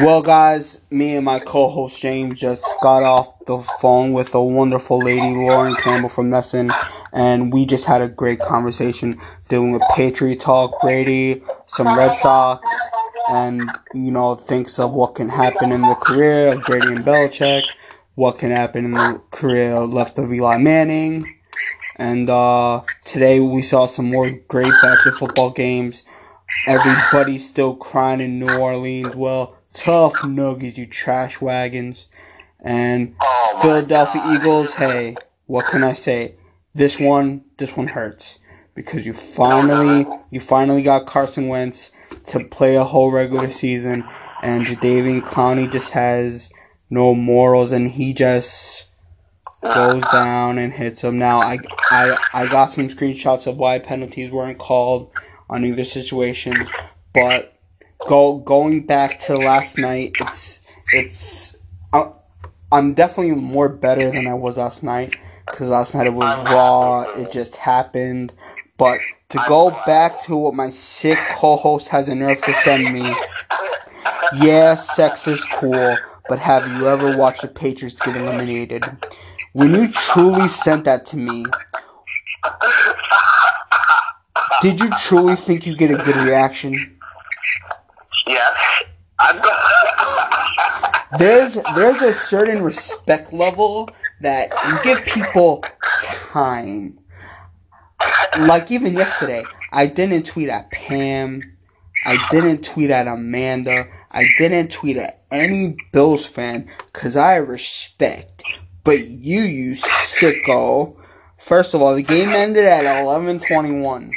Well, guys, me and my co-host James just got off the phone with a wonderful lady, Lauren Campbell from Messon, and we just had a great conversation dealing with Patriot talk, Brady, some Red Sox, and you know, thinks of what can happen in the career of Brady and Belichick, what can happen in the career left of Eli Manning, and uh, today we saw some more great bachelor football games. Everybody's still crying in New Orleans. Well, tough nuggets, you trash wagons. And Oh Philadelphia God. Eagles, hey, what can I say? This one, this one hurts because you finally, you finally got Carson Wentz to play a whole regular season, and Jadeveon Clowney just has no morals, and he just goes down and hits him. Now, I, I, I got some screenshots of why penalties weren't called on either situation, but go going back to last night, it's it's I, I'm definitely more better than I was last night because last night it was raw. It just happened, but to go back to what my sick co-host has the nerve to send me. Yeah, sex is cool, but have you ever watched the Patriots get eliminated? When you truly sent that to me, did you truly think you get a good reaction? Yes. There's there's a certain respect level that you give people time. Like even yesterday, I didn't tweet at Pam. I didn't tweet at Amanda. I didn't tweet at any Bills fan because I respect. But you, you sicko. First of all, the game ended at 11:21.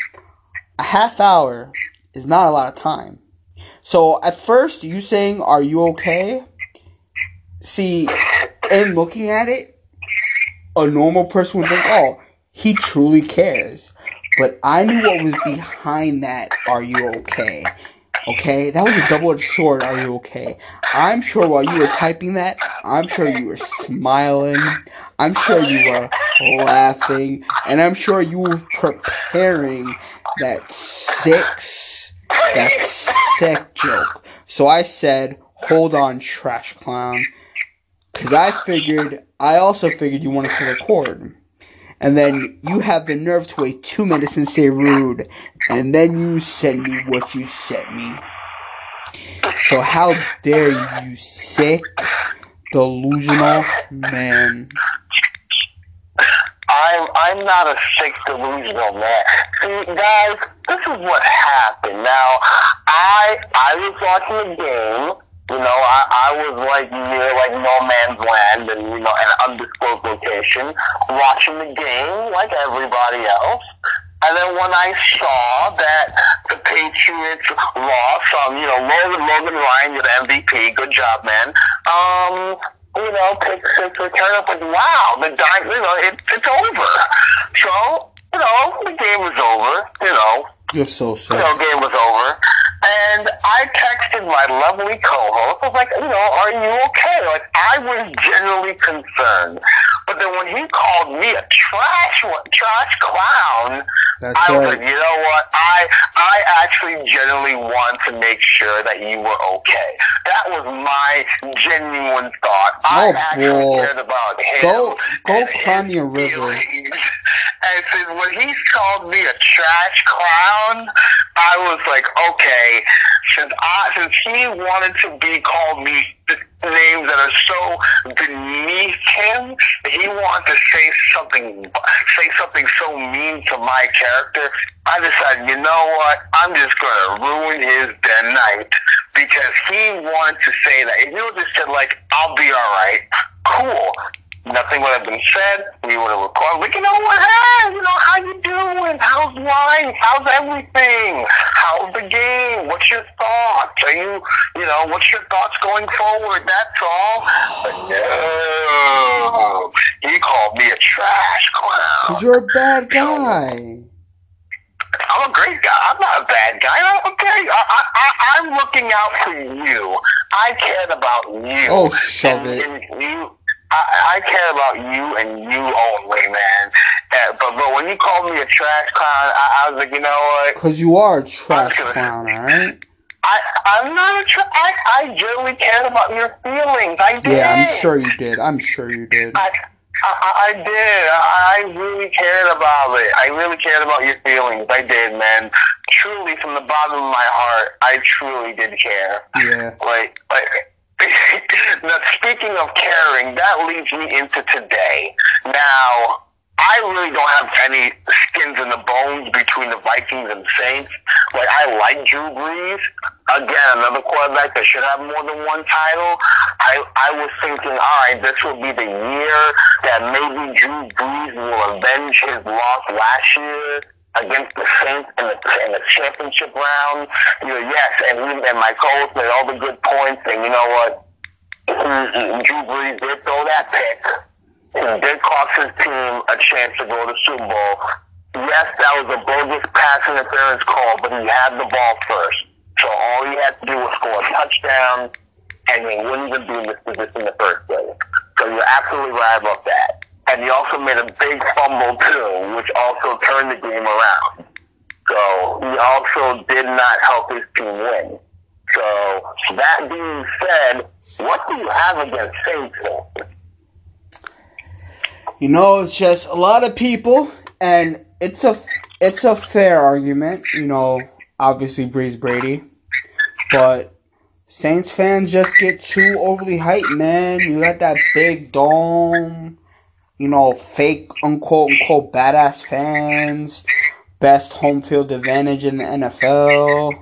A half hour is not a lot of time. So at first, you saying, "Are you okay?" See, and looking at it, a normal person would think, "Oh, he truly cares." But I knew what was behind that. Are you okay? Okay, that was a double-edged sword. Are you okay? I'm sure while you were typing that, I'm sure you were smiling. I'm sure you were laughing, and I'm sure you were preparing that six, that sick joke. So I said, "Hold on, trash clown," because I figured, I also figured you wanted to record. And then you have the nerve to wait two minutes and say rude, and then you send me what you sent me. So how dare you, sick, delusional man? I'm I'm not a sick delusional man. See, guys, this is what happened. Now, I I was watching the game. You know, I, I was like near like no man's land and you know an undisclosed location, watching the game like everybody else. And then when I saw that the Patriots lost, um, you know, Logan Logan Ryan, you're the MVP. Good job, man. Um, you know, pick six return. Was like, wow, the dime, you know, it, it's over. So, you know, the game was over. You know, You're so you sick. know, game was over. And I texted my lovely co-host. I was like, you know, are you okay? Like, I was genuinely concerned. But then when he called me a trash, trash clown, That's I was right. like, you know what? I I actually genuinely want to make sure that you were okay. That was my genuine thought. I Oh, actually boy. cared about him. Go- go me a river. And since when he called me a trash clown, I was like, okay, since I since he wanted to be called me names that are so beneath him, he wanted to say something say something so mean to my character. I decided, you know what? I'm just gonna ruin his damn night because he wanted to say that. If would have said like, "I'll be all right," cool. Nothing would have been said. We would have recorded. Like, you know what? Hey, you know how you doing? How's life? How's everything? How's the game? What's your thoughts? Are you, you know, what's your thoughts going forward? That's all. But no, he called me a trash clown. You're a bad guy. I'm a great guy. I'm not a bad guy. I'm okay. I, I, I, I'm looking out for you. I cared about you. Oh, shove And- it. and you, I, I care about you and you only, man. Uh, but but when you called me a trash clown, I, I was like, you know what? Cause you are a trash clown, alright? I, I'm not a tra- I, I genuinely cared about your feelings. I did. Yeah, I'm sure you did. I'm sure you did. I, I, I did. I really cared about it. I really cared about your feelings. I did, man. Truly, from the bottom of my heart, I truly did care. Yeah. Like, like. now, speaking of caring, that leads me into today. Now, I really don't have any skins in the bones between the Vikings and Saints. Like, I like Drew Brees. Again, another quarterback that should have more than one title. I, I was thinking, all right, this will be the year that maybe Drew Brees will avenge his loss last year against the Saints in the, in the championship round. You know, yes, and, he, and my coach made all the good points, and you know what? Drew Brees did throw that pick. He did cost his team a chance to go to the Super Bowl. Yes, that was a bogus pass interference call, but he had the ball first. So all he had to do was score a touchdown, and he wouldn't even be in this position in the first place. So you're absolutely right about that. And he also made a big fumble too, which also turned the game around. So he also did not help his team win. So that being said, what do you have against Saints? You know, it's just a lot of people, and it's a it's a fair argument. You know, obviously Brees Brady, but Saints fans just get too overly hyped, man. You got that big dome, you know, fake unquote unquote badass fans, best home field advantage in the NFL.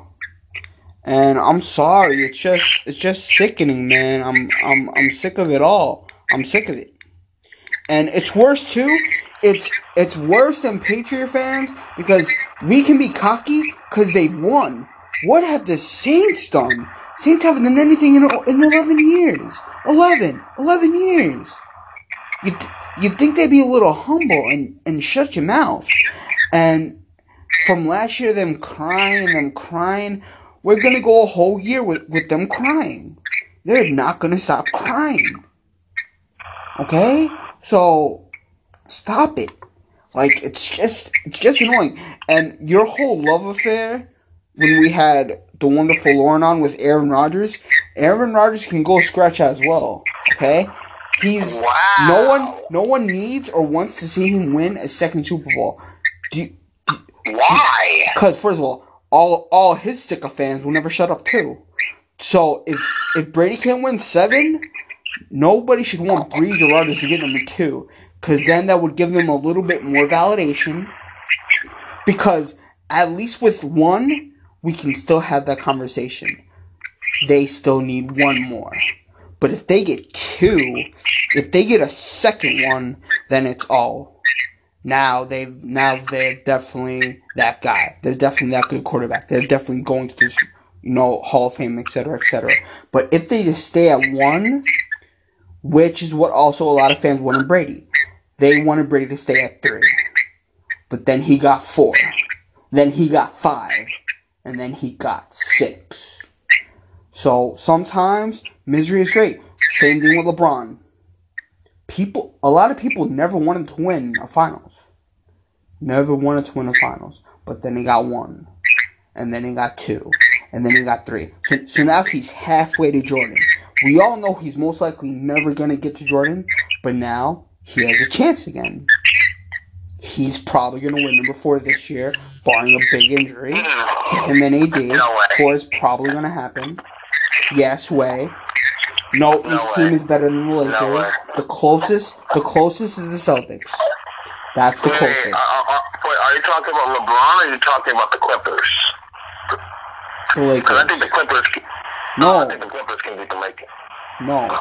And I'm sorry, it's just it's just sickening, man. I'm I'm I'm sick of it all. I'm sick of it. And it's worse too. It's it's worse than Patriot fans because we can be cocky because they've won. What have the Saints done? Saints haven't done anything in, in 11 years. 11. 11 years. You'd, you'd think they'd be a little humble and, and shut your mouth. And from last year, them crying and them crying, we're gonna go a whole year with, with them crying. They're not gonna stop crying. Okay? So, stop it. Like, it's just, it's just annoying. And your whole love affair, when we had the wonderful Lauren on with Aaron Rodgers, Aaron Rodgers can go scratch as well. Okay? He's, Wow. no one, no one needs or wants to see him win a second Super Bowl. Do you, Why? because first of all, all all his sycophants will never shut up too. So if if Brady can't win seven, nobody should want Brees or Rodgers to get number two, because then that would give them a little bit more validation. Because at least with one, we can still have that conversation. They still need one more. But if they get two, if they get a second one, then it's all now they've now they're definitely that guy. They're definitely that good quarterback. They're definitely going to this, you know, Hall of Fame, etc., etc. But if they just stay at one, which is what also a lot of fans wanted Brady, they wanted Brady to stay at three. But then he got four, then he got five, and then he got six. So sometimes misery is great. Same thing with LeBron people a lot of people never wanted to win a finals. Never wanted to win a finals. But then he got one. And then he got two. And then he got three. So, so now he's halfway to Jordan. We all know he's most likely never gonna get to Jordan, but now he has a chance again. He's probably gonna win number four this year, barring a big injury to him and AD. Four is probably gonna happen. Yes, way. No, East way. team is better than the Lakers. the closest, the closest is the Celtics. That's the Wait, closest. uh, uh, wait, are you talking about LeBron or are you talking about the Clippers? The Because I think the Clippers. Can, I think the Clippers can beat the Lakers. no,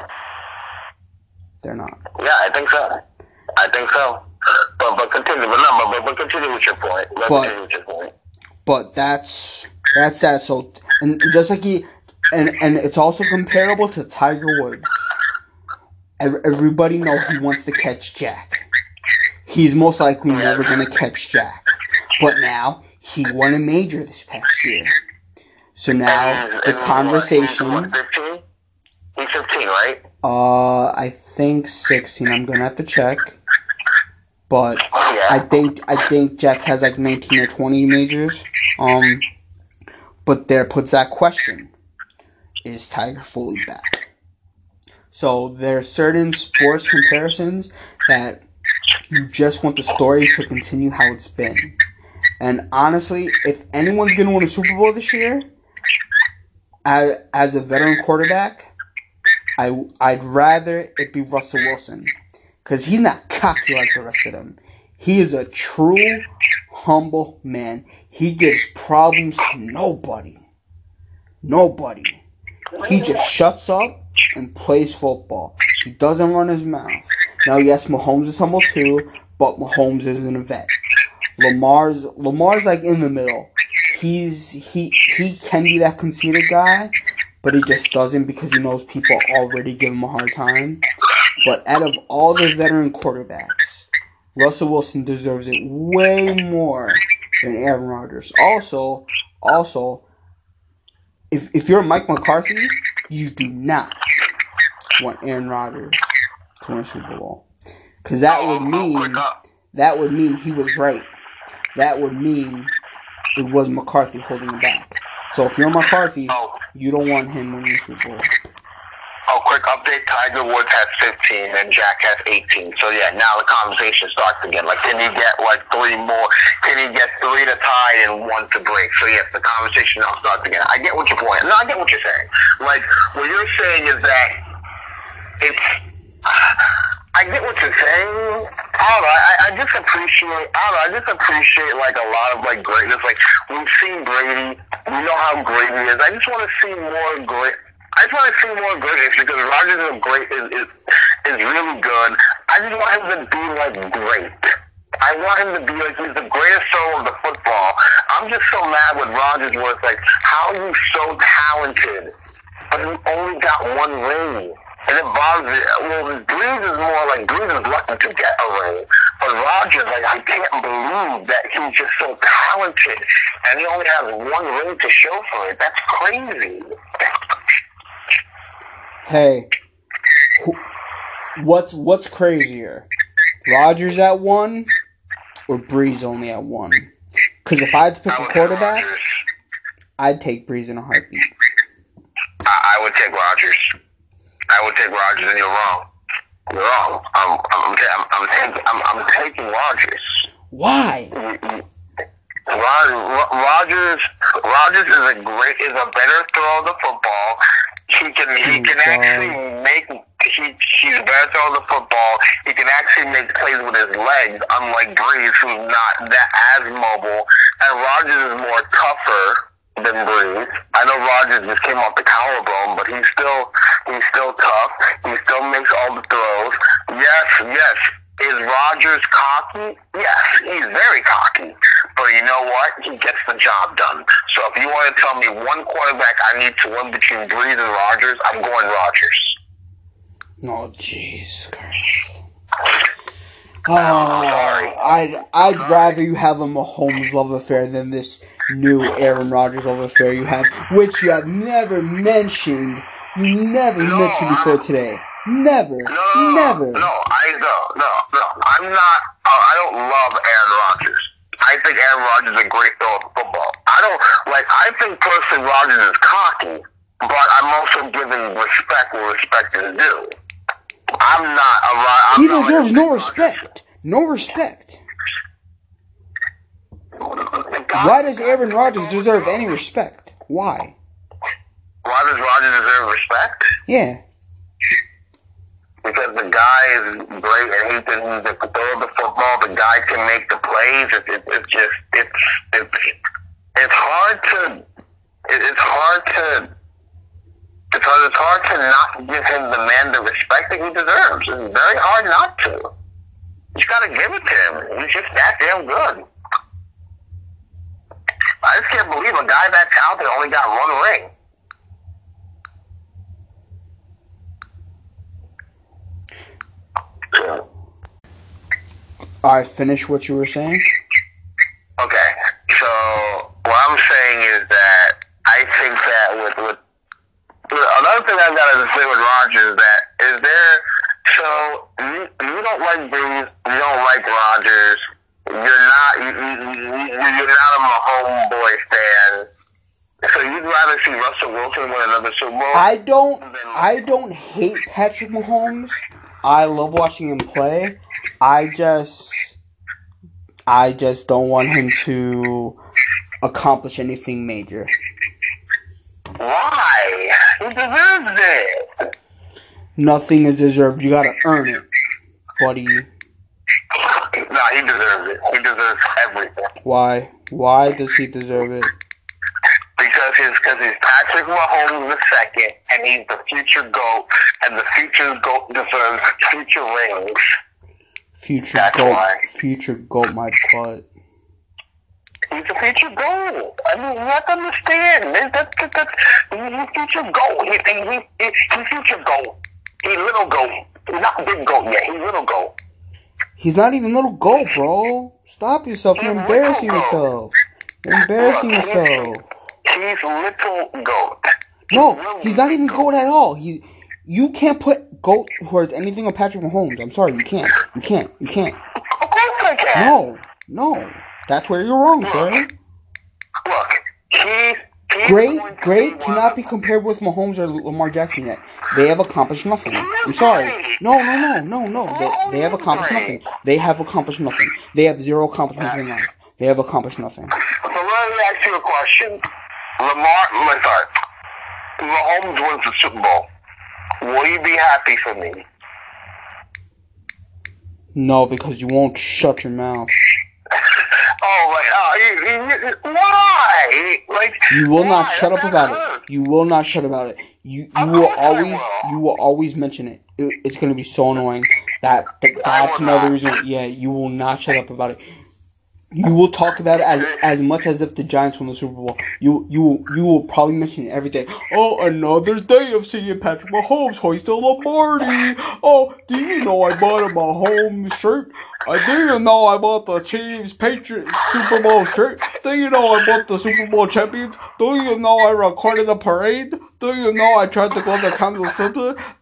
they're not. Yeah, I think so. I think so. But but continue, but no, but, but continue with your point. Let's But- continue with your point. But that's that's that. So and just like he, and and it's also comparable to Tiger Woods. Everybody know he wants to catch Jack. He's most likely never gonna catch Jack. But now he won a major this past year. So now the conversation. 15? He's 15, right? Uh, I think sixteen. I'm gonna have to check. But Yeah. I think I think Jack has like nineteen or twenty majors. Um, But there puts that question: Is Tiger fully back? So there are certain sports comparisons that you just want the story to continue how it's been. And honestly, if anyone's going to win a Super Bowl this year, as, as a veteran quarterback, I, I'd rather it be Russell Wilson. Because he's not cocky like the rest of them. He is a true, humble man. He gives problems to nobody. Nobody. He just shuts up and plays football. He doesn't run his mouth. Now, yes, Mahomes is humble too, but Mahomes isn't a vet. Lamar's Lamar's like in the middle. He's he he can be that conceited guy, but he just doesn't because he knows people already give him a hard time. But out of all the veteran quarterbacks, Russell Wilson deserves it way more than Aaron Rodgers. Also, also, if if you're Mike McCarthy, you do not want Aaron Rodgers to win Super Bowl, because that would mean that would mean he was right. That would mean it was McCarthy holding him back. So if you're McCarthy, Oh. you don't want him winning the Super Bowl. Oh, quick update. Tiger Woods has 15 and Jack has 18. So, yeah, now the conversation starts again. Like, can he get, like, three more? Can he get three to tie and one to break? So, yes, the conversation now starts again. I get what you're pointing. No, I get what you're saying. Like, what you're saying is that it's... I get what you're saying. I. I, I just appreciate. I. I just appreciate like a lot of like greatness. Like we've seen Brady. We know how great he is. I just want to see more great. I just want to see more greatness because Rodgers is great. Is, is is really good. I just want him to be like great. I want him to be like he's the greatest thrower of the football. I'm just so mad with Rodgers it's like, how are you so talented, but you only got one ring? And it bothers me. Well, Brees is more like Brees is lucky to get a ring. But Rodgers, like, I can't believe that he's just so talented and he only has one ring to show for it. That's crazy. Hey, who, what's what's crazier, Rodgers at one or Brees only at one? Because if I had to pick a quarterback, I'd take Brees in a heartbeat. I, I would take Rodgers. I would take Rodgers, and you're wrong. You're wrong. I'm, I'm, I'm, I'm, taking, I'm, I'm taking Rodgers. Why? Rodgers, Rodgers is a great, is a better throw of the football. He can, he can actually make. He, he's a better thrower the football. He can actually make plays with his legs, unlike Brees, who's not that as mobile. And Rodgers is more tougher than Brees. I know Rodgers just came off the collarbone, but he's still, he's still tough. He still makes all the throws. Yes, yes. Is Rodgers cocky? Yes, he's very cocky. But you know what? He gets the job done. So if you want to tell me one quarterback I need to win between Brees and Rodgers, I'm going Rodgers. Oh, jeez, Christ. Oh, ah, I'd I'd rather you have a Mahomes love affair than this new Aaron Rodgers love affair you have, which you have never mentioned. You never No, mentioned before today. Never, No, no, never. No, I no, no, no. I'm not. Uh, I don't love Aaron Rodgers. I think Aaron Rodgers is a great thrower of football. I don't like. I think personally Rodgers is cocky, but I'm also giving respect where respect is due. I'm not a. I'm He not deserves no respect. No respect. Why does Aaron Rodgers deserve any respect? Why? Why does Rodgers deserve respect? Yeah. Because the guy is great and he can throw the football. The guy can make the plays. It, it, it's just it's it's it's hard to it, it's hard to it's hard, it's hard to not give him the man the respect that he deserves. It's very hard not to. You gotta give it to him. He's just that damn good. I just can't believe a guy that talented only got one ring. I finish what you were saying. Okay, so what I'm saying is that I think that with with, with another thing I've got to say with Rodgers is that is there so you, you don't like Brees, you don't like Rodgers, you're not you, you, you- you're not a Mahomes boy fan. So you'd rather see Russell Wilson win another Super Bowl? I don't I don't hate Patrick Mahomes. I love watching him play. I just I just don't want him to accomplish anything major. Why? He deserves it. Nothing is deserved. You gotta earn it, buddy. No, he deserves it. He deserves everything. Why? Why does he deserve it? Because he's because he's Patrick Mahomes the second, and he's the future goat, and the future goat deserves future rings. Future That's goat. why. Future goat. My butt. He's the future goat. I mean, you have to understand. That, that, that, that, he's the future goat. He, he, he, he, he's future goat. He's little goat. He's not a big goat yet. He's little goat. He's not even little goat, bro. Stop yourself. You're embarrassing yourself. You're embarrassing yourself. He's little goat. No, he's not even goat at all. He, you can't put goat towards anything on Patrick Mahomes. I'm sorry, you can't. You can't. You can't. Of course I can. No, no. That's where you're wrong, sir. Look, he's, he's Great, great cannot be compared with Mahomes or Lamar Jackson yet. They have accomplished nothing. I'm sorry. No, no, no, no, no. They, they have accomplished nothing. They have accomplished nothing. They have zero accomplishments in life. They have accomplished nothing. So let me ask you a question. Lamar, I'm sorry. Mahomes wins the Super Bowl. Will you be happy for me? No, because you won't shut your mouth. Oh, like, oh, you, you, why? Like, You will not why? shut up about hurts. it. You will not shut about it. You you will always will. you will always mention it. it it's gonna be so annoying that, that that's another not. reason. Yeah, you will not shut up about it. You will talk about it as as much as if the Giants won the Super Bowl. You you you will probably mention it every day. Oh, another day of seeing Patrick Mahomes hoist a Lombardi. Oh, do you know I bought a Mahomes shirt? I do you know I bought the Chiefs Patriots Super Bowl shirt? Do you know I bought the Super Bowl champions? Do you know I recorded the parade? Do you know I tried to go to Kansas City?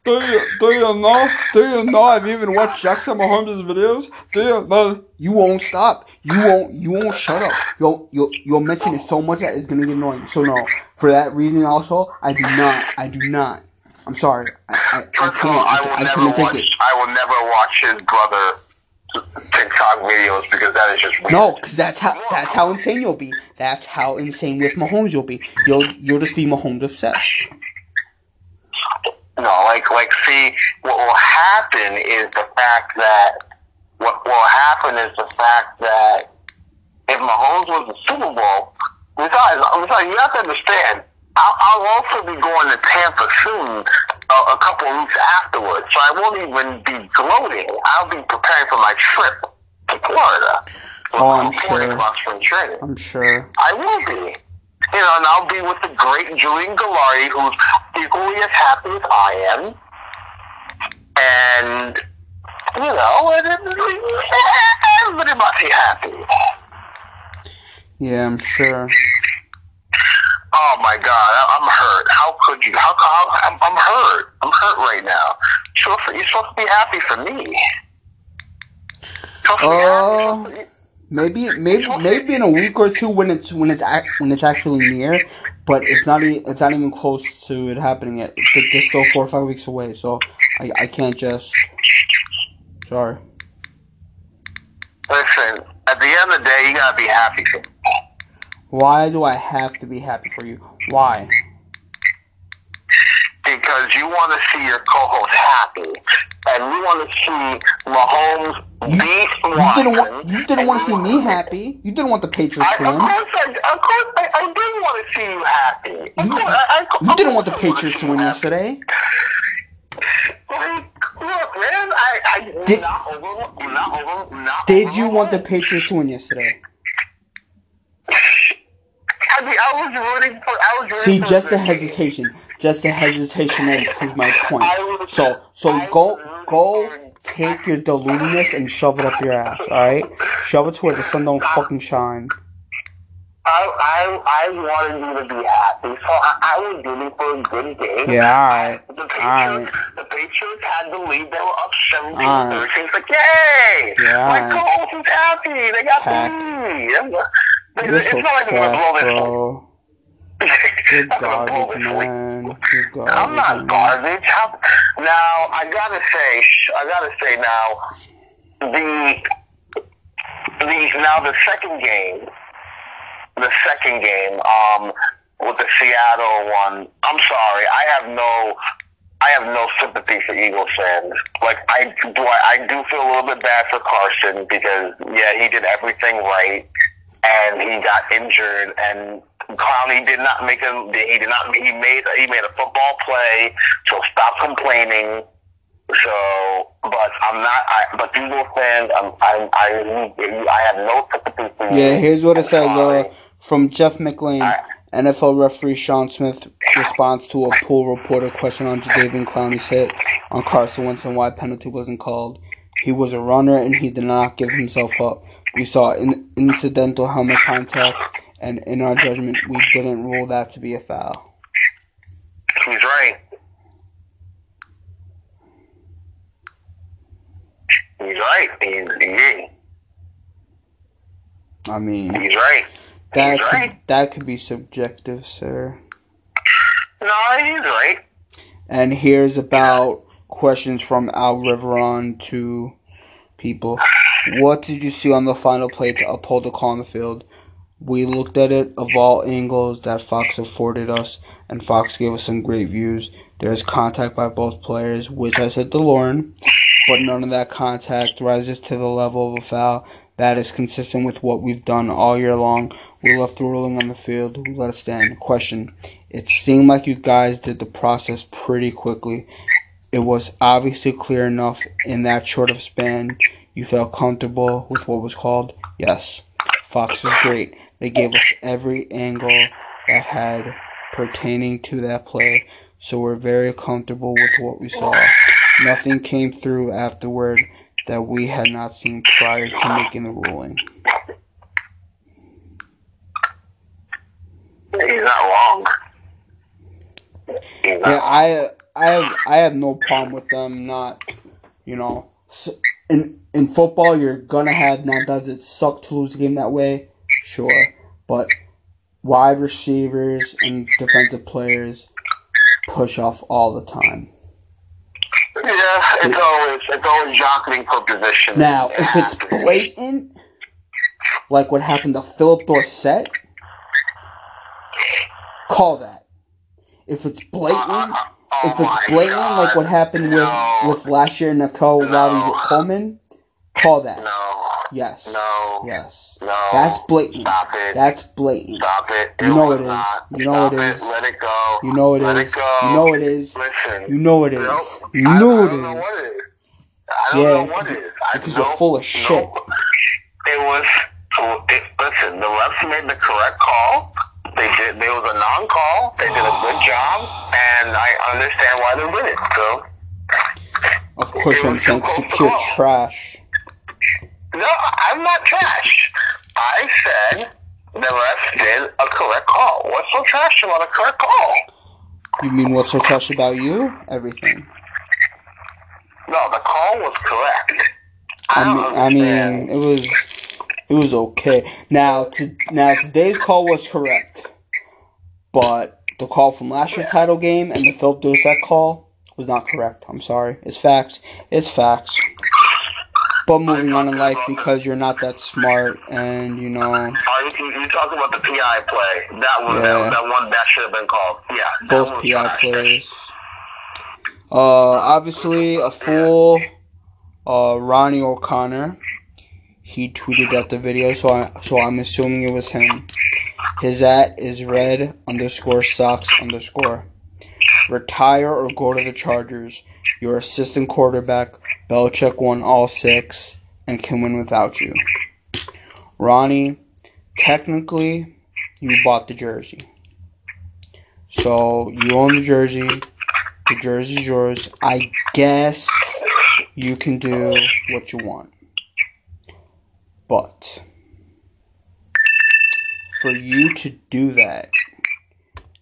Do you do you know? Do you know I've even watched Jackson Mahomes' videos? Do you know? You won't stop. You won't. You won't shut up. You'll you'll you'll mention it so much that it's gonna get annoying. So no, for that reason also, I do not. I do not. I'm sorry. I I, I First of all, can't. I I, will I never couldn't take watch. it. I will never watch his brother TikTok videos because that is just weird. No, because that's how that's how insane you'll be. That's how insane with Mahomes you'll be. You'll you'll just be Mahomes obsessed. No, like like see, what will happen is the fact that what will happen is the fact that if Mahomes was the Super Bowl, besides, besides you have to understand, I'll, I'll also be going to Tampa soon, a, a couple of weeks afterwards, so I won't even be gloating. I'll be preparing for my trip to Florida. Oh, I'm sure. about spring training. I'm sure. I will be. You know, and I'll be with the great Julian Galari, who's equally as happy as I am. And, you know, and everybody must be happy. Yeah, I'm sure. Oh my God, I'm hurt. How could you? How, how I'm, I'm hurt. I'm hurt right now. You're supposed to, you're supposed to be happy for me. You're supposed to be Uh. Maybe maybe maybe in a week or two when it's when it's ac- when it's actually near, but it's not e- it's not even close to it happening yet. It's it's still four or five weeks away, so I I can't just. Sorry. Listen, at the end of the day, you gotta be happy for me. Why do I have to be happy for you? Why? Because you want to see your co-host happy, and you want to see Mahomes You, you didn't want you didn't want to see me happy. You didn't want the Patriots I, to of course, I, of course, I, I did want to see you happy. Of You, course, I, I, you didn't want the course I wanna Patriots to win happy. yesterday. Like, look, man, I, I Did- not over, not over, not Did over you want the Patriots to win yesterday? I mean, I was rooting for. I was rooting See, for just the hesitation, just the hesitation will prove my point. So, so go, go, take your deludedness and shove it up your ass. All right, shove it to where the sun don't fucking shine. I, I, I wanted you to be happy, so I, I was rooting for a good game. Yeah, all right, The Patriots, right. the Patriots had the lead. They were up 17 All right. 13. It's like, yay! Yeah, My right. is happy. They got Pack. the lead. It's You're it's not like they're going to trash, blow this bro. You're That's what I'm garbage, man. You're garbage. I'm not garbage. How, now I gotta say, I gotta say now, the the now the second game, the second game, um, with the Seattle one. I'm sorry, I have no. I have no sympathy for Eagles fans. Like I do, I, I do feel a little bit bad for Carson because yeah, he did everything right, and he got injured, and Clowney did not make him. He did not. He made he made a football play. So stop complaining. So, but I'm not. I, but Eagles fans, I'm, I'm, I I have no sympathy for you. Yeah, here's what it says uh, from Jeff McLane. I- NFL referee Sean Smith responds to a pool reporter question on Jadeveon Clowney's hit on Carson Wentz and why penalty wasn't called. He was a runner and he did not give himself up. We saw in- incidental helmet contact, and in our judgment, we didn't rule that to be a foul. He's right. He's right. He's, he, I mean, he's right. that he's could, right. that could be subjective, sir. No, he's right. And here's about questions from Al Riveron to people. What did you see on the final play to uphold the call on the field? We looked at it of all angles that Fox afforded us, and Fox gave us some great views. There's contact by both players, which I said to Lauren, but none of that contact rises to the level of a foul. That is consistent with what we've done all year long. We left the ruling on the field. We let it stand. Question. It seemed like you guys did the process pretty quickly. It was obviously clear enough in that short of span. You felt comfortable with what was called? Yes. Fox is great. They gave us every angle that had pertaining to that play, so we're very comfortable with what we saw. Nothing came through afterward that we had not seen prior to making the ruling. He's not wrong. He's not Yeah, I I have I have no problem with them not, you know, in in football you're gonna have now. Does it suck to lose a game that way? Sure, but wide receivers and defensive players push off all the time. Yeah, it's always it's always jockeying for position. Now, It if it's blatant, like what happened to Phillip Dorsett, call that. If it's blatant, Oh if it's oh blatant, God. like what happened with No. with last year Nickell No. Robbie Coleman, call that. No, Yes. no, Yes. no. That's blatant. Stop it. That's blatant. Stop it. You know it is. not. You know Stop it is. Let it go. You know it Let is. it go. You know it is. Listen. You know it is. Nope. You I- know I it don't know is. what it is. I don't Yeah, know what because- it is. I- because you're full of shit. nope. It was. It, listen, the refs made the correct call. They did. There was a non-call. They did a good job, and I understand why they did it. So Of course, It I'm saying too 'cause close you're to pure call. trash. No, I'm not trash. I said the refs did a correct call. What's so trash about a correct call? You mean what's so trash about you? Everything. No, the call was correct. I don't mean, I mean, it was it was okay. Now, to now today's call was correct, but the call from last year's title game and the Phillip Dorsett call was not correct. I'm sorry. It's facts. It's facts. But moving on in life because you're not that smart and you know Are you, you, you about the PI play? That one, Yeah. that, that one that should have been called. Yeah, both PI players. Uh, obviously a fool. Uh, Ronnie O'Connor. He tweeted out the video, so I so I'm assuming it was him. His at is red underscore socks underscore. Retire or go to the Chargers. Your assistant quarterback, Belichick won all six and can win without you. Ronnie, technically, you bought the jersey. So you own the jersey. The jersey's yours. I guess you can do what you want. But for you to do that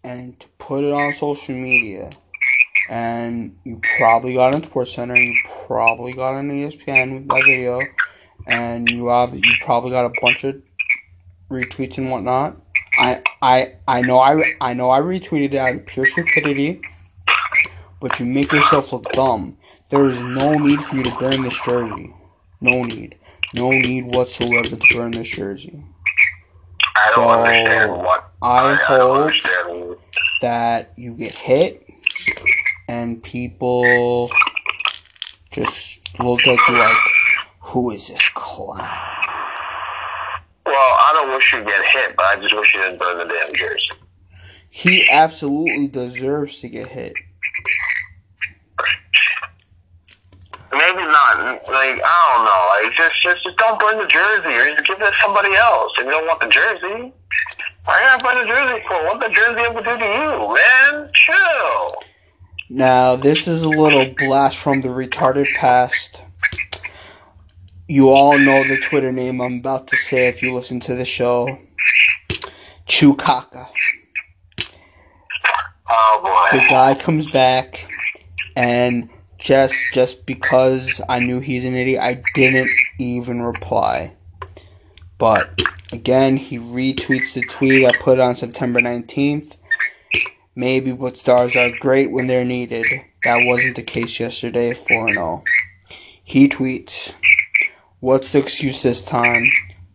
and to put it on social media and you probably got on Sports Center, you probably got on ESPN with that video, and you have you probably got a bunch of retweets and whatnot. I I I know I I know I retweeted it out of pure stupidity, but you make yourself look dumb. There is no need for you to burn this jersey. No need. No need whatsoever to burn this jersey. I don't So, understand what. I don't hope understand. that you get hit and people just look at you like, who is this clown? Well, I don't wish you get hit, but I just wish you didn't burn the damn jersey. He absolutely deserves to get hit. Maybe not. Like I don't know. Like just, just, just don't burn the jersey, or just give it to somebody else. If you don't want the jersey, why gotta burn the jersey for? What the jersey ever do to you. Now, this is a little blast from the retarded past. You all know the Twitter name I'm about to say if you listen to the show. Chukaka. Oh boy. The guy comes back and just just because I knew he's an idiot, I didn't even reply. But again, he retweets the tweet I put on September 19th. Maybe but stars are great when they're needed. That wasn't the case yesterday, 4 0. He tweets, What's the excuse this time?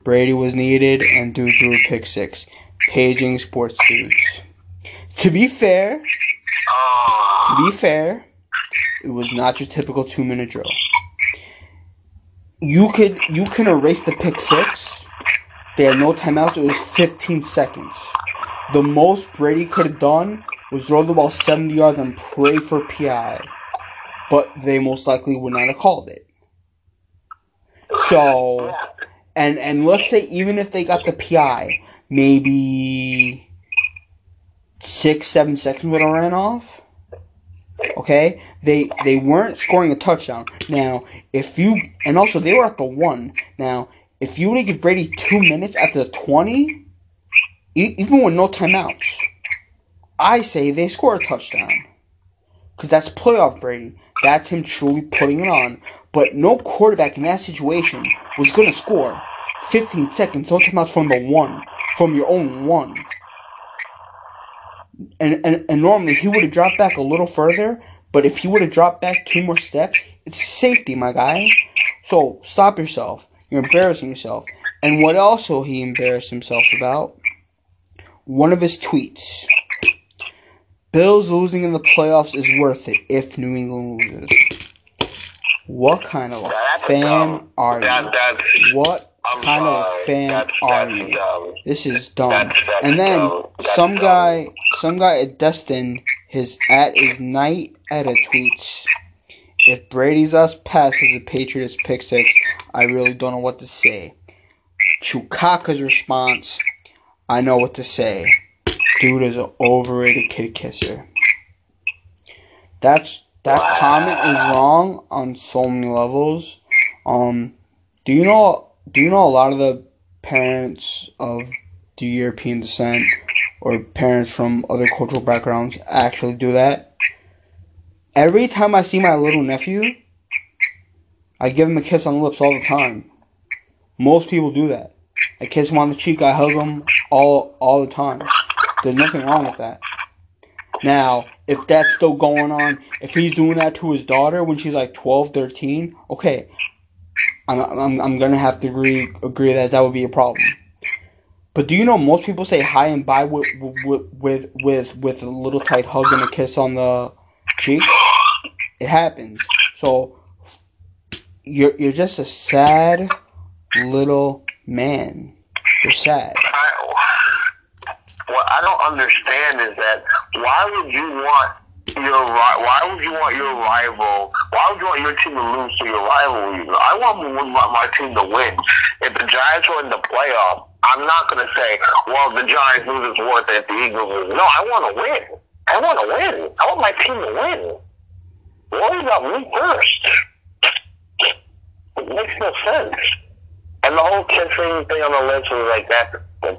Brady was needed and dude threw a pick six. Paging sports dudes. To be fair, to be fair, it was not your typical two minute drill. You could you can erase the pick six. They had no timeouts. It was 15 seconds. The most Brady could have done was throw the ball 70 yards and pray for PI, but they most likely would not have called it. So, and and let's say even if they got the PI, maybe six seven seconds would have ran off. Okay, they they weren't scoring a touchdown. Now, if you and also they were at the one. Now, if you were to give Brady two minutes after the twenty, even with no timeouts, I say they score a touchdown. Because that's playoff Brady. That's him truly putting it on. But no quarterback in that situation was going to score 15 seconds, no timeouts from the one, from your own one. And, and, and normally he would have dropped back a little further, but if he would have dropped back two more steps, it's safety, my guy. So stop yourself. You're embarrassing yourself. And what also he embarrassed himself about? One of his tweets. Bills losing in the playoffs is worth it if New England loses. What kind of a that's fan dumb. are That, you? What I'm kind of a fan that's, are that's you? dumb. This is dumb. And then dumb. Some guy, some guy at Destin, his at is night at a tweets. If Brady's us passes the Patriots pick six, I really don't know what to say. Chukaka's response, I know what to say. Dude is an overrated kid kisser. That's that comment is wrong on so many levels. Um, do you know? Do you know a lot of the parents of the European descent or parents from other cultural backgrounds actually do that? Every time I see my little nephew, I give him a kiss on the lips all the time. Most people do that. I kiss him on the cheek, I hug him all all the time. There's nothing wrong with that. Now, if that's still going on, if he's doing that to his daughter when she's like 12, 13, okay, I'm, I'm, I'm gonna have to agree agree that that would be a problem. But do you know most people say hi and bye with with with with, with a little tight hug and a kiss on the cheek? It happens. So you're you're just a sad little man. You're sad. I, what I don't understand is that why would you want your why would you want your rival why would you want your team to lose to your rival? I want my, my, team to win. If the Giants were in the playoff, I'm not going to say, well, the Giants lose, is worth it. The Eagles lose, no, I want to win. I want to win. I want my team to win. Worry about me first. It makes no sense. And the whole kissing thing on the lips was like that. I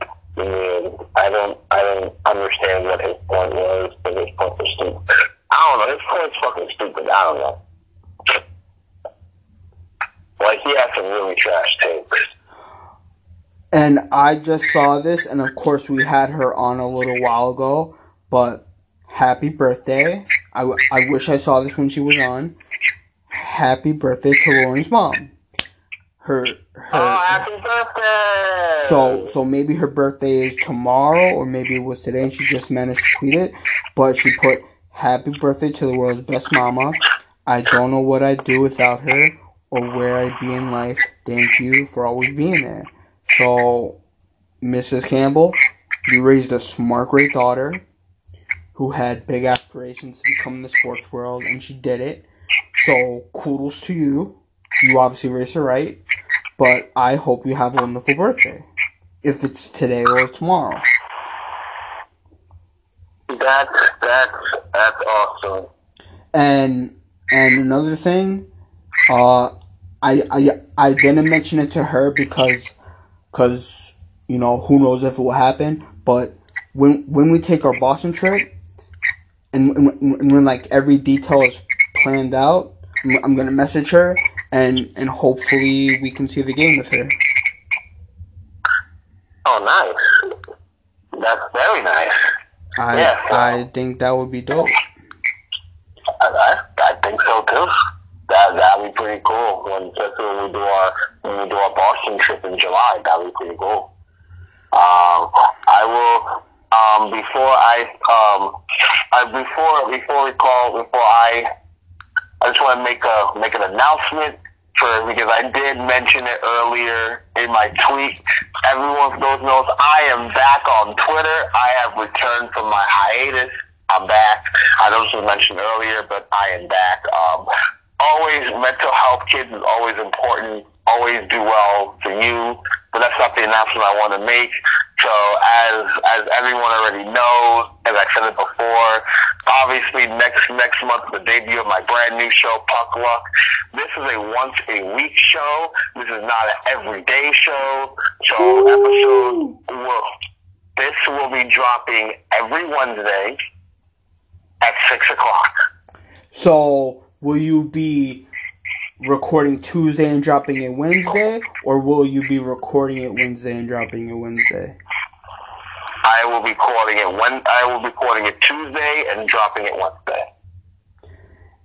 I don't, I don't understand what his point was. But his point was stupid. I don't know. His point's fucking stupid. I don't know. Like he has some really trash takes. And I just saw this, and of course, we had her on a little while ago, but happy birthday. I, w- I wish I saw this when she was on. Happy birthday to Lauren's mom. Her, Oh, her, Oh, happy birthday! so, so maybe her birthday is tomorrow, or maybe it was today, and she just managed to tweet it. But she put, "Happy birthday to the world's best mama. I don't know what I'd do without her, or where I'd be in life. Thank you for always being there." So, Mrs. Campbell, you raised a smart, great daughter who had big aspirations to become in the sports world, and she did it. So, kudos to you. You obviously raised her right, but I hope you have a wonderful birthday. If it's today or tomorrow. That's that's that's awesome. And and another thing, uh, I I I didn't mention it to her because, cause you know who knows if it will happen. But when when we take our Boston trip, and, and, and when like every detail is planned out, I'm, I'm gonna message her and and hopefully we can see the game with her. Oh, nice. That's very nice. I Yeah. I think that would be dope. I, I, I think so too. That that'd be pretty cool. When especially when we do our when we do our Boston trip in July, that'd be pretty cool. Um, I will. Um, before I um, I, before before we call before I I just want to make a make an announcement for because I did mention it earlier in my tweet. Everyone those knows I am back on Twitter. I have returned from my hiatus. I'm back. I know this was mentioned earlier, but I am back. Um, always mental health, kids is always important. Always do well for you, but that's not the announcement I want to make. So as as everyone already knows, as I said it before, obviously next next month the debut of my brand new show, Puck Luck. This is a once a week show. This is not an everyday show. So episode will this will be dropping every Wednesday at six o'clock. So, will you be recording Tuesday and dropping it Wednesday, or will you be recording it Wednesday and dropping it Wednesday? I will be recording it when I will be recording it Tuesday and dropping it Wednesday.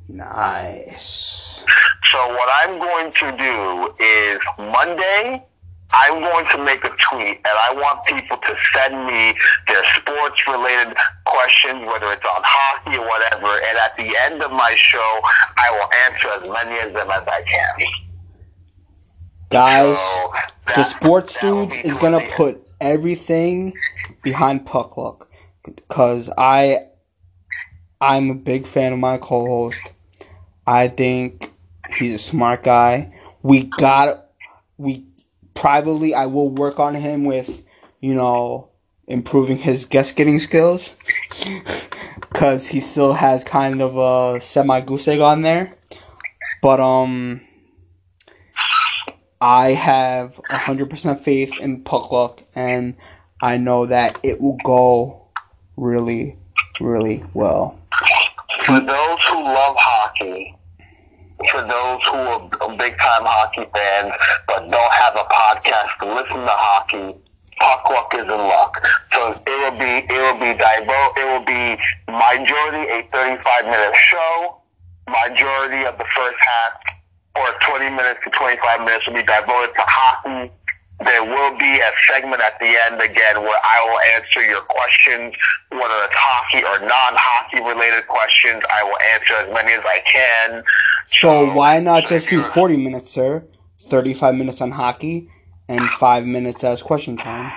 Nice. So what I'm going to do is Monday, I'm going to make a tweet and I want people to send me their sports related questions, whether it's on hockey or whatever. And at the end of my show, I will answer as many of them as I can. Guys, So the sports dudes is gonna put everything behind puck luck, cause I, I'm a big fan of my co-host. I think he's a smart guy. We got, we privately, I will work on him with, you know, improving his guest getting skills, cause he still has kind of a semi goose egg on there. But um. I have 100% faith in puck luck, and I know that it will go really, really well. For those who love hockey, for those who are big time hockey fans but don't have a podcast to listen to hockey, Puck Luck is in luck. So it will be it will be divo it will be majority a thirty five minute show. Majority of the first half or twenty minutes to twenty five minutes will be devoted to hockey. There will be a segment at the end again where I will answer your questions, whether it's hockey or non-hockey related questions. I will answer as many as I can. So why not just do 40 minutes, sir? 35 minutes on hockey and 5 minutes as question time.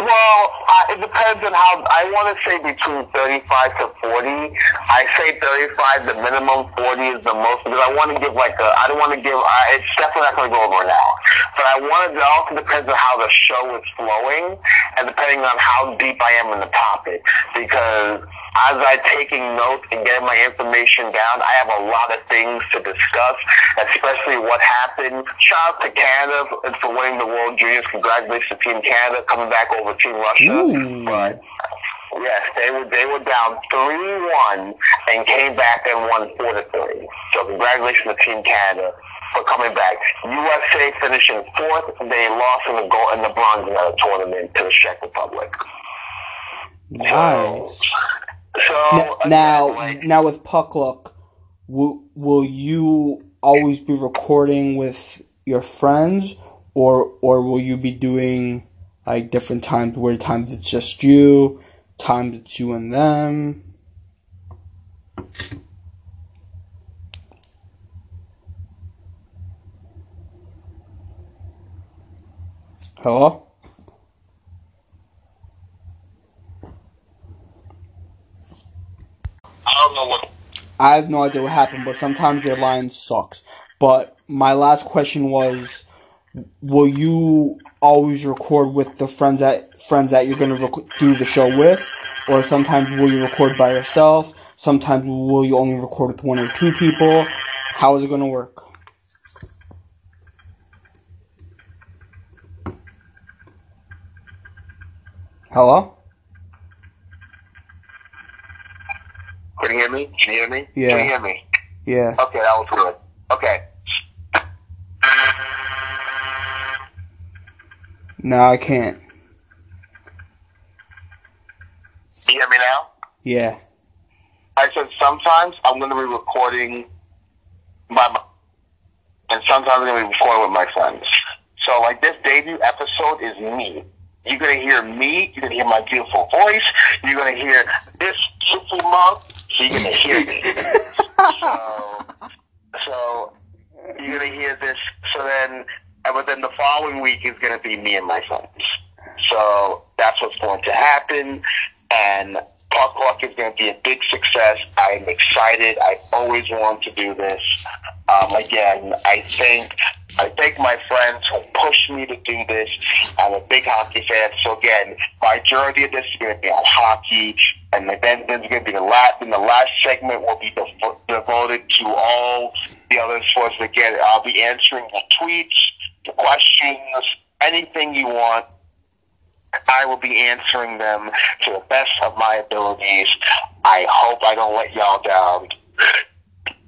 Well, uh, it depends on how. I want to say between 35 to 40. I say 35, the minimum. 40 is the most because I want to give like a. I don't want to give. I, it's definitely not going to go over an hour. But I want to. It also depends on how the show is flowing and depending on how deep I am in the topic. Because as I'm taking notes and getting my information down, I have a lot of things to discuss, especially what happened. Shout out to Canada for- for winning the World Juniors. Congratulations to Team Canada coming back over Team Russia. Ooh. But yes, they were they were down three one and came back and won four to three. So congratulations to Team Canada. for coming back. USA finishing fourth. They lost in the gold in the bronze medal tournament to the Czech Republic. Nice. So Again, now, now with puck luck, will will you always be recording with your friends, or or will you be doing like different times where times it's just you, times it's you and them? Hello. I have no idea what happened, but sometimes your line sucks. But my last question was, will you always record with the friends that friends that you're gonna rec- do the show with, or sometimes will you record by yourself? Sometimes will you only record with one or two people? How is it gonna work? Hello. Can you hear me? Can you hear me? Yeah. Can you hear me? Yeah. Okay, that was good. Okay. No, I can't. You hear me now? Yeah. I said sometimes I'm going to be recording my, and sometimes I'm going to be recording with my friends. So like this debut episode is me. You're going to hear me. You're going to hear my beautiful voice. You're going to hear this beautiful mouth. So you're going to hear me. so, so you're going to hear this. So then, and but then the following week is going to be me and my friends. So that's what's going to happen. And Puck Luck is going to be a big success. I'm excited. I always wanted to do this. Um, again, I think I thank my friends who pushed me to do this. I'm a big hockey fan, so again, majority of this is going to be on hockey, and then there's going to be the last. And the last segment will be dev- devoted to all the other sports. Again, I'll be answering the tweets, the questions, anything you want. I will be answering them to the best of my abilities. I hope I don't let y'all down.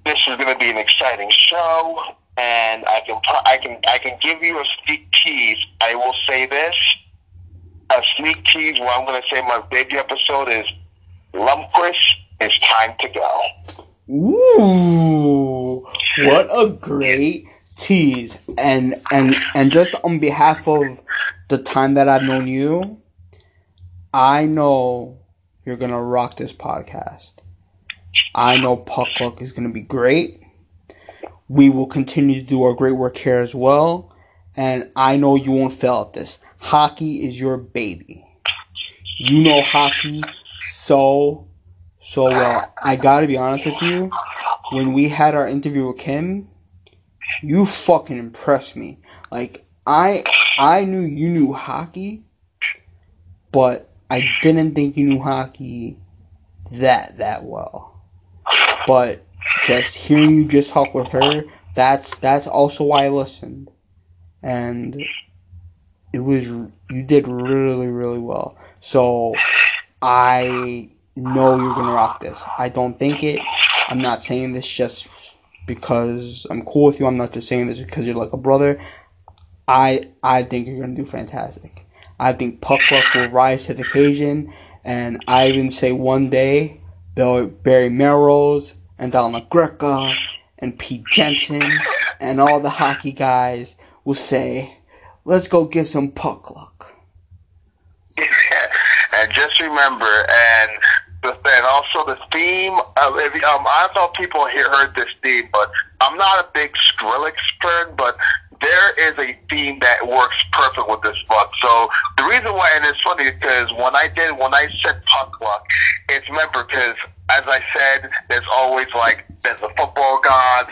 This is going to be an exciting show, and I can I can I can give you a sneak tease. I will say this: a sneak tease. Where I'm going to say my debut episode is Lundqvist. It's time to go. Ooh, what a great tease. And and and just on behalf of the time that I've known you, I know you're gonna rock this podcast. I know Puck Luck is gonna be great. We will continue to do our great work here as well. And I know you won't fail at this. Hockey is your baby. You know hockey so so well. I gotta be honest with you. When we had our interview with Kim, you fucking impressed me. Like I I knew you knew hockey, but I didn't think you knew hockey that that well. But just hearing you just talk with her, that's that's also why I listened. And it was you did really really well. So I know you're gonna rock this. I don't think it. I'm not saying this just because I'm cool with you. I'm not just saying this because you're like a brother. I I think you're gonna do fantastic. I think Puck Luck will rise to the occasion, and I even say one day they'll Barry Melrose and Don La Greca and Pete Jensen and all the hockey guys will say, "Let's go get some Puck Luck." and just remember, and and also the theme. Of, if, um, I if people here heard this theme, but I'm not a big Skrillex fan, but there is a theme that works perfect with this book. So the reason why, and it's funny because when I did, when I said puck luck, it's remember because as I said, there's always like there's the football gods,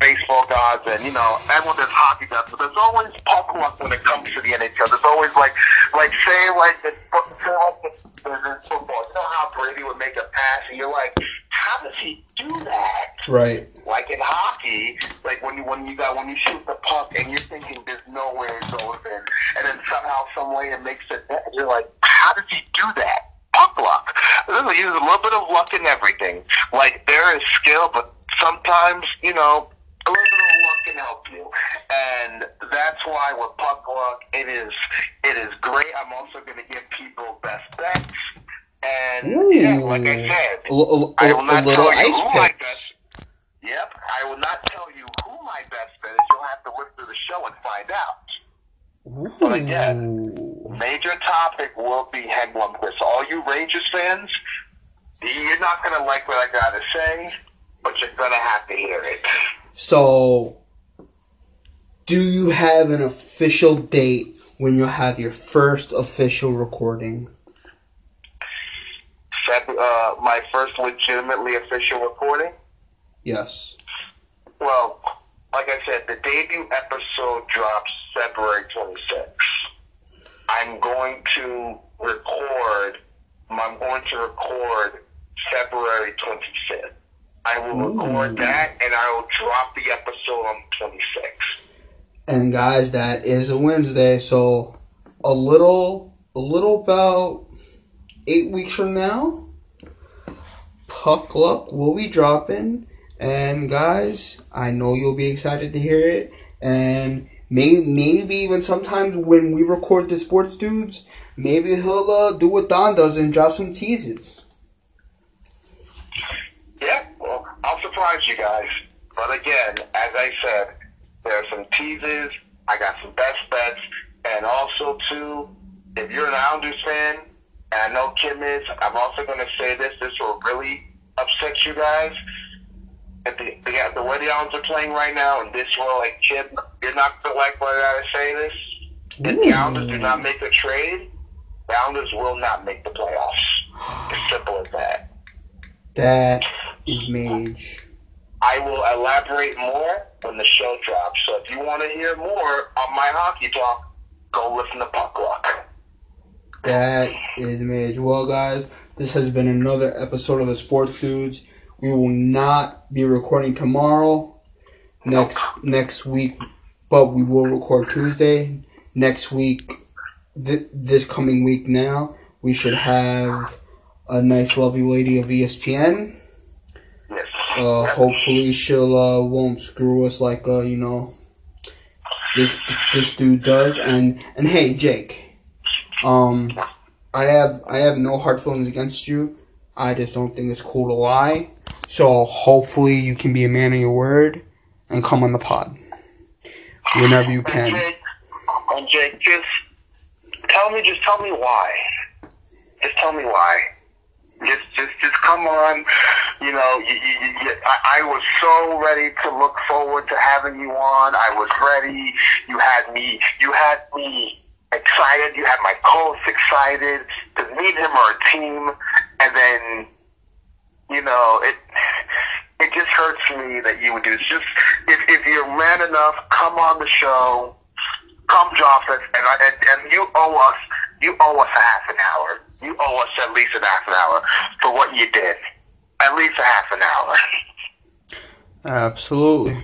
baseball gods, and you know everyone does hockey gods, but there's always puck luck when it comes to the NHL. There's always like like say like the say like the, the, the football. You know how Brady would make a pass, and you're like, how does he do that? Right. like in hockey, like when you when you got when you shoot the puck and you're thinking there's no way it goes in, and then somehow, some way it makes it. net, You're like, how does he do that? Puck luck. There's a little bit of luck in everything. Like there is skill, but sometimes you know little luck can help you, and that's why with Puck Luck, it is it is great. I'm also going to give people best bets, and Ooh. yeah, like I said, A, a- I will not little tell you who my best. Yep, I will not tell you who my best bet is. You'll have to listen to the show and find out. But again, Major topic will be Hen Lundqvist. All you Rangers fans, you're not going to like what I got to say, but you're going to have to hear it. So, do you have an official date when you'll have your first official recording? Feb- uh, my first legitimately official recording. Yes. Well, like I said, the debut episode drops February 26th. I'm going to record. I'm going to record February 25th. I will record Ooh. that, and I will drop the episode on the 26th. And guys, that is a Wednesday, so a little, a little about eight weeks from now, Puck Luck will be dropping. And guys, I know you'll be excited to hear it. And may, maybe even sometimes when we record the sports dudes, maybe he'll uh, do what Don does and drop some teases. Yeah, well, I'll surprise you guys. But again, as I said, there are some teases. I got some best bets, and also too, if you're an Islanders fan, and I know Kim is, I'm also going to say this. This will really upset you guys. If the, the the way the Islanders are playing right now, and this will like Kim, you're not going to like what I say this. If the Islanders do not make the trade, the Islanders will not make the playoffs. As simple as that. That is Mage. I will elaborate more when the show drops. So if you want to hear more on my hockey talk, go listen to Puck Luck. That is Mage. Well, guys, this has been another episode of the Sports Dudes. We will not be recording tomorrow, next next week, but we will record Tuesday next week. Th- this coming week now, we should have a nice, lovely lady of ESPN. Uh, hopefully, she'll uh, won't screw us like uh, you know this this dude does. And and hey, Jake, um, I have I have no hard feelings against you. I just don't think it's cool to lie. So hopefully, you can be a man of your word and come on the pod whenever you And can. Jake, and Jake, just tell me, just tell me why. Just tell me why. Just, just, just come on. You know, you, you, you, I, I was so ready to look forward to having you on. I was ready. You had me. You had me excited. You had my co-host excited because me and him are a team. And then, you know, it it just hurts me that you would do this. Just if if you're man enough, come on the show. Come drop us, and, and and you owe us you owe us a half an hour. You owe us at least a half an hour for what you did. At least a half an hour. Absolutely.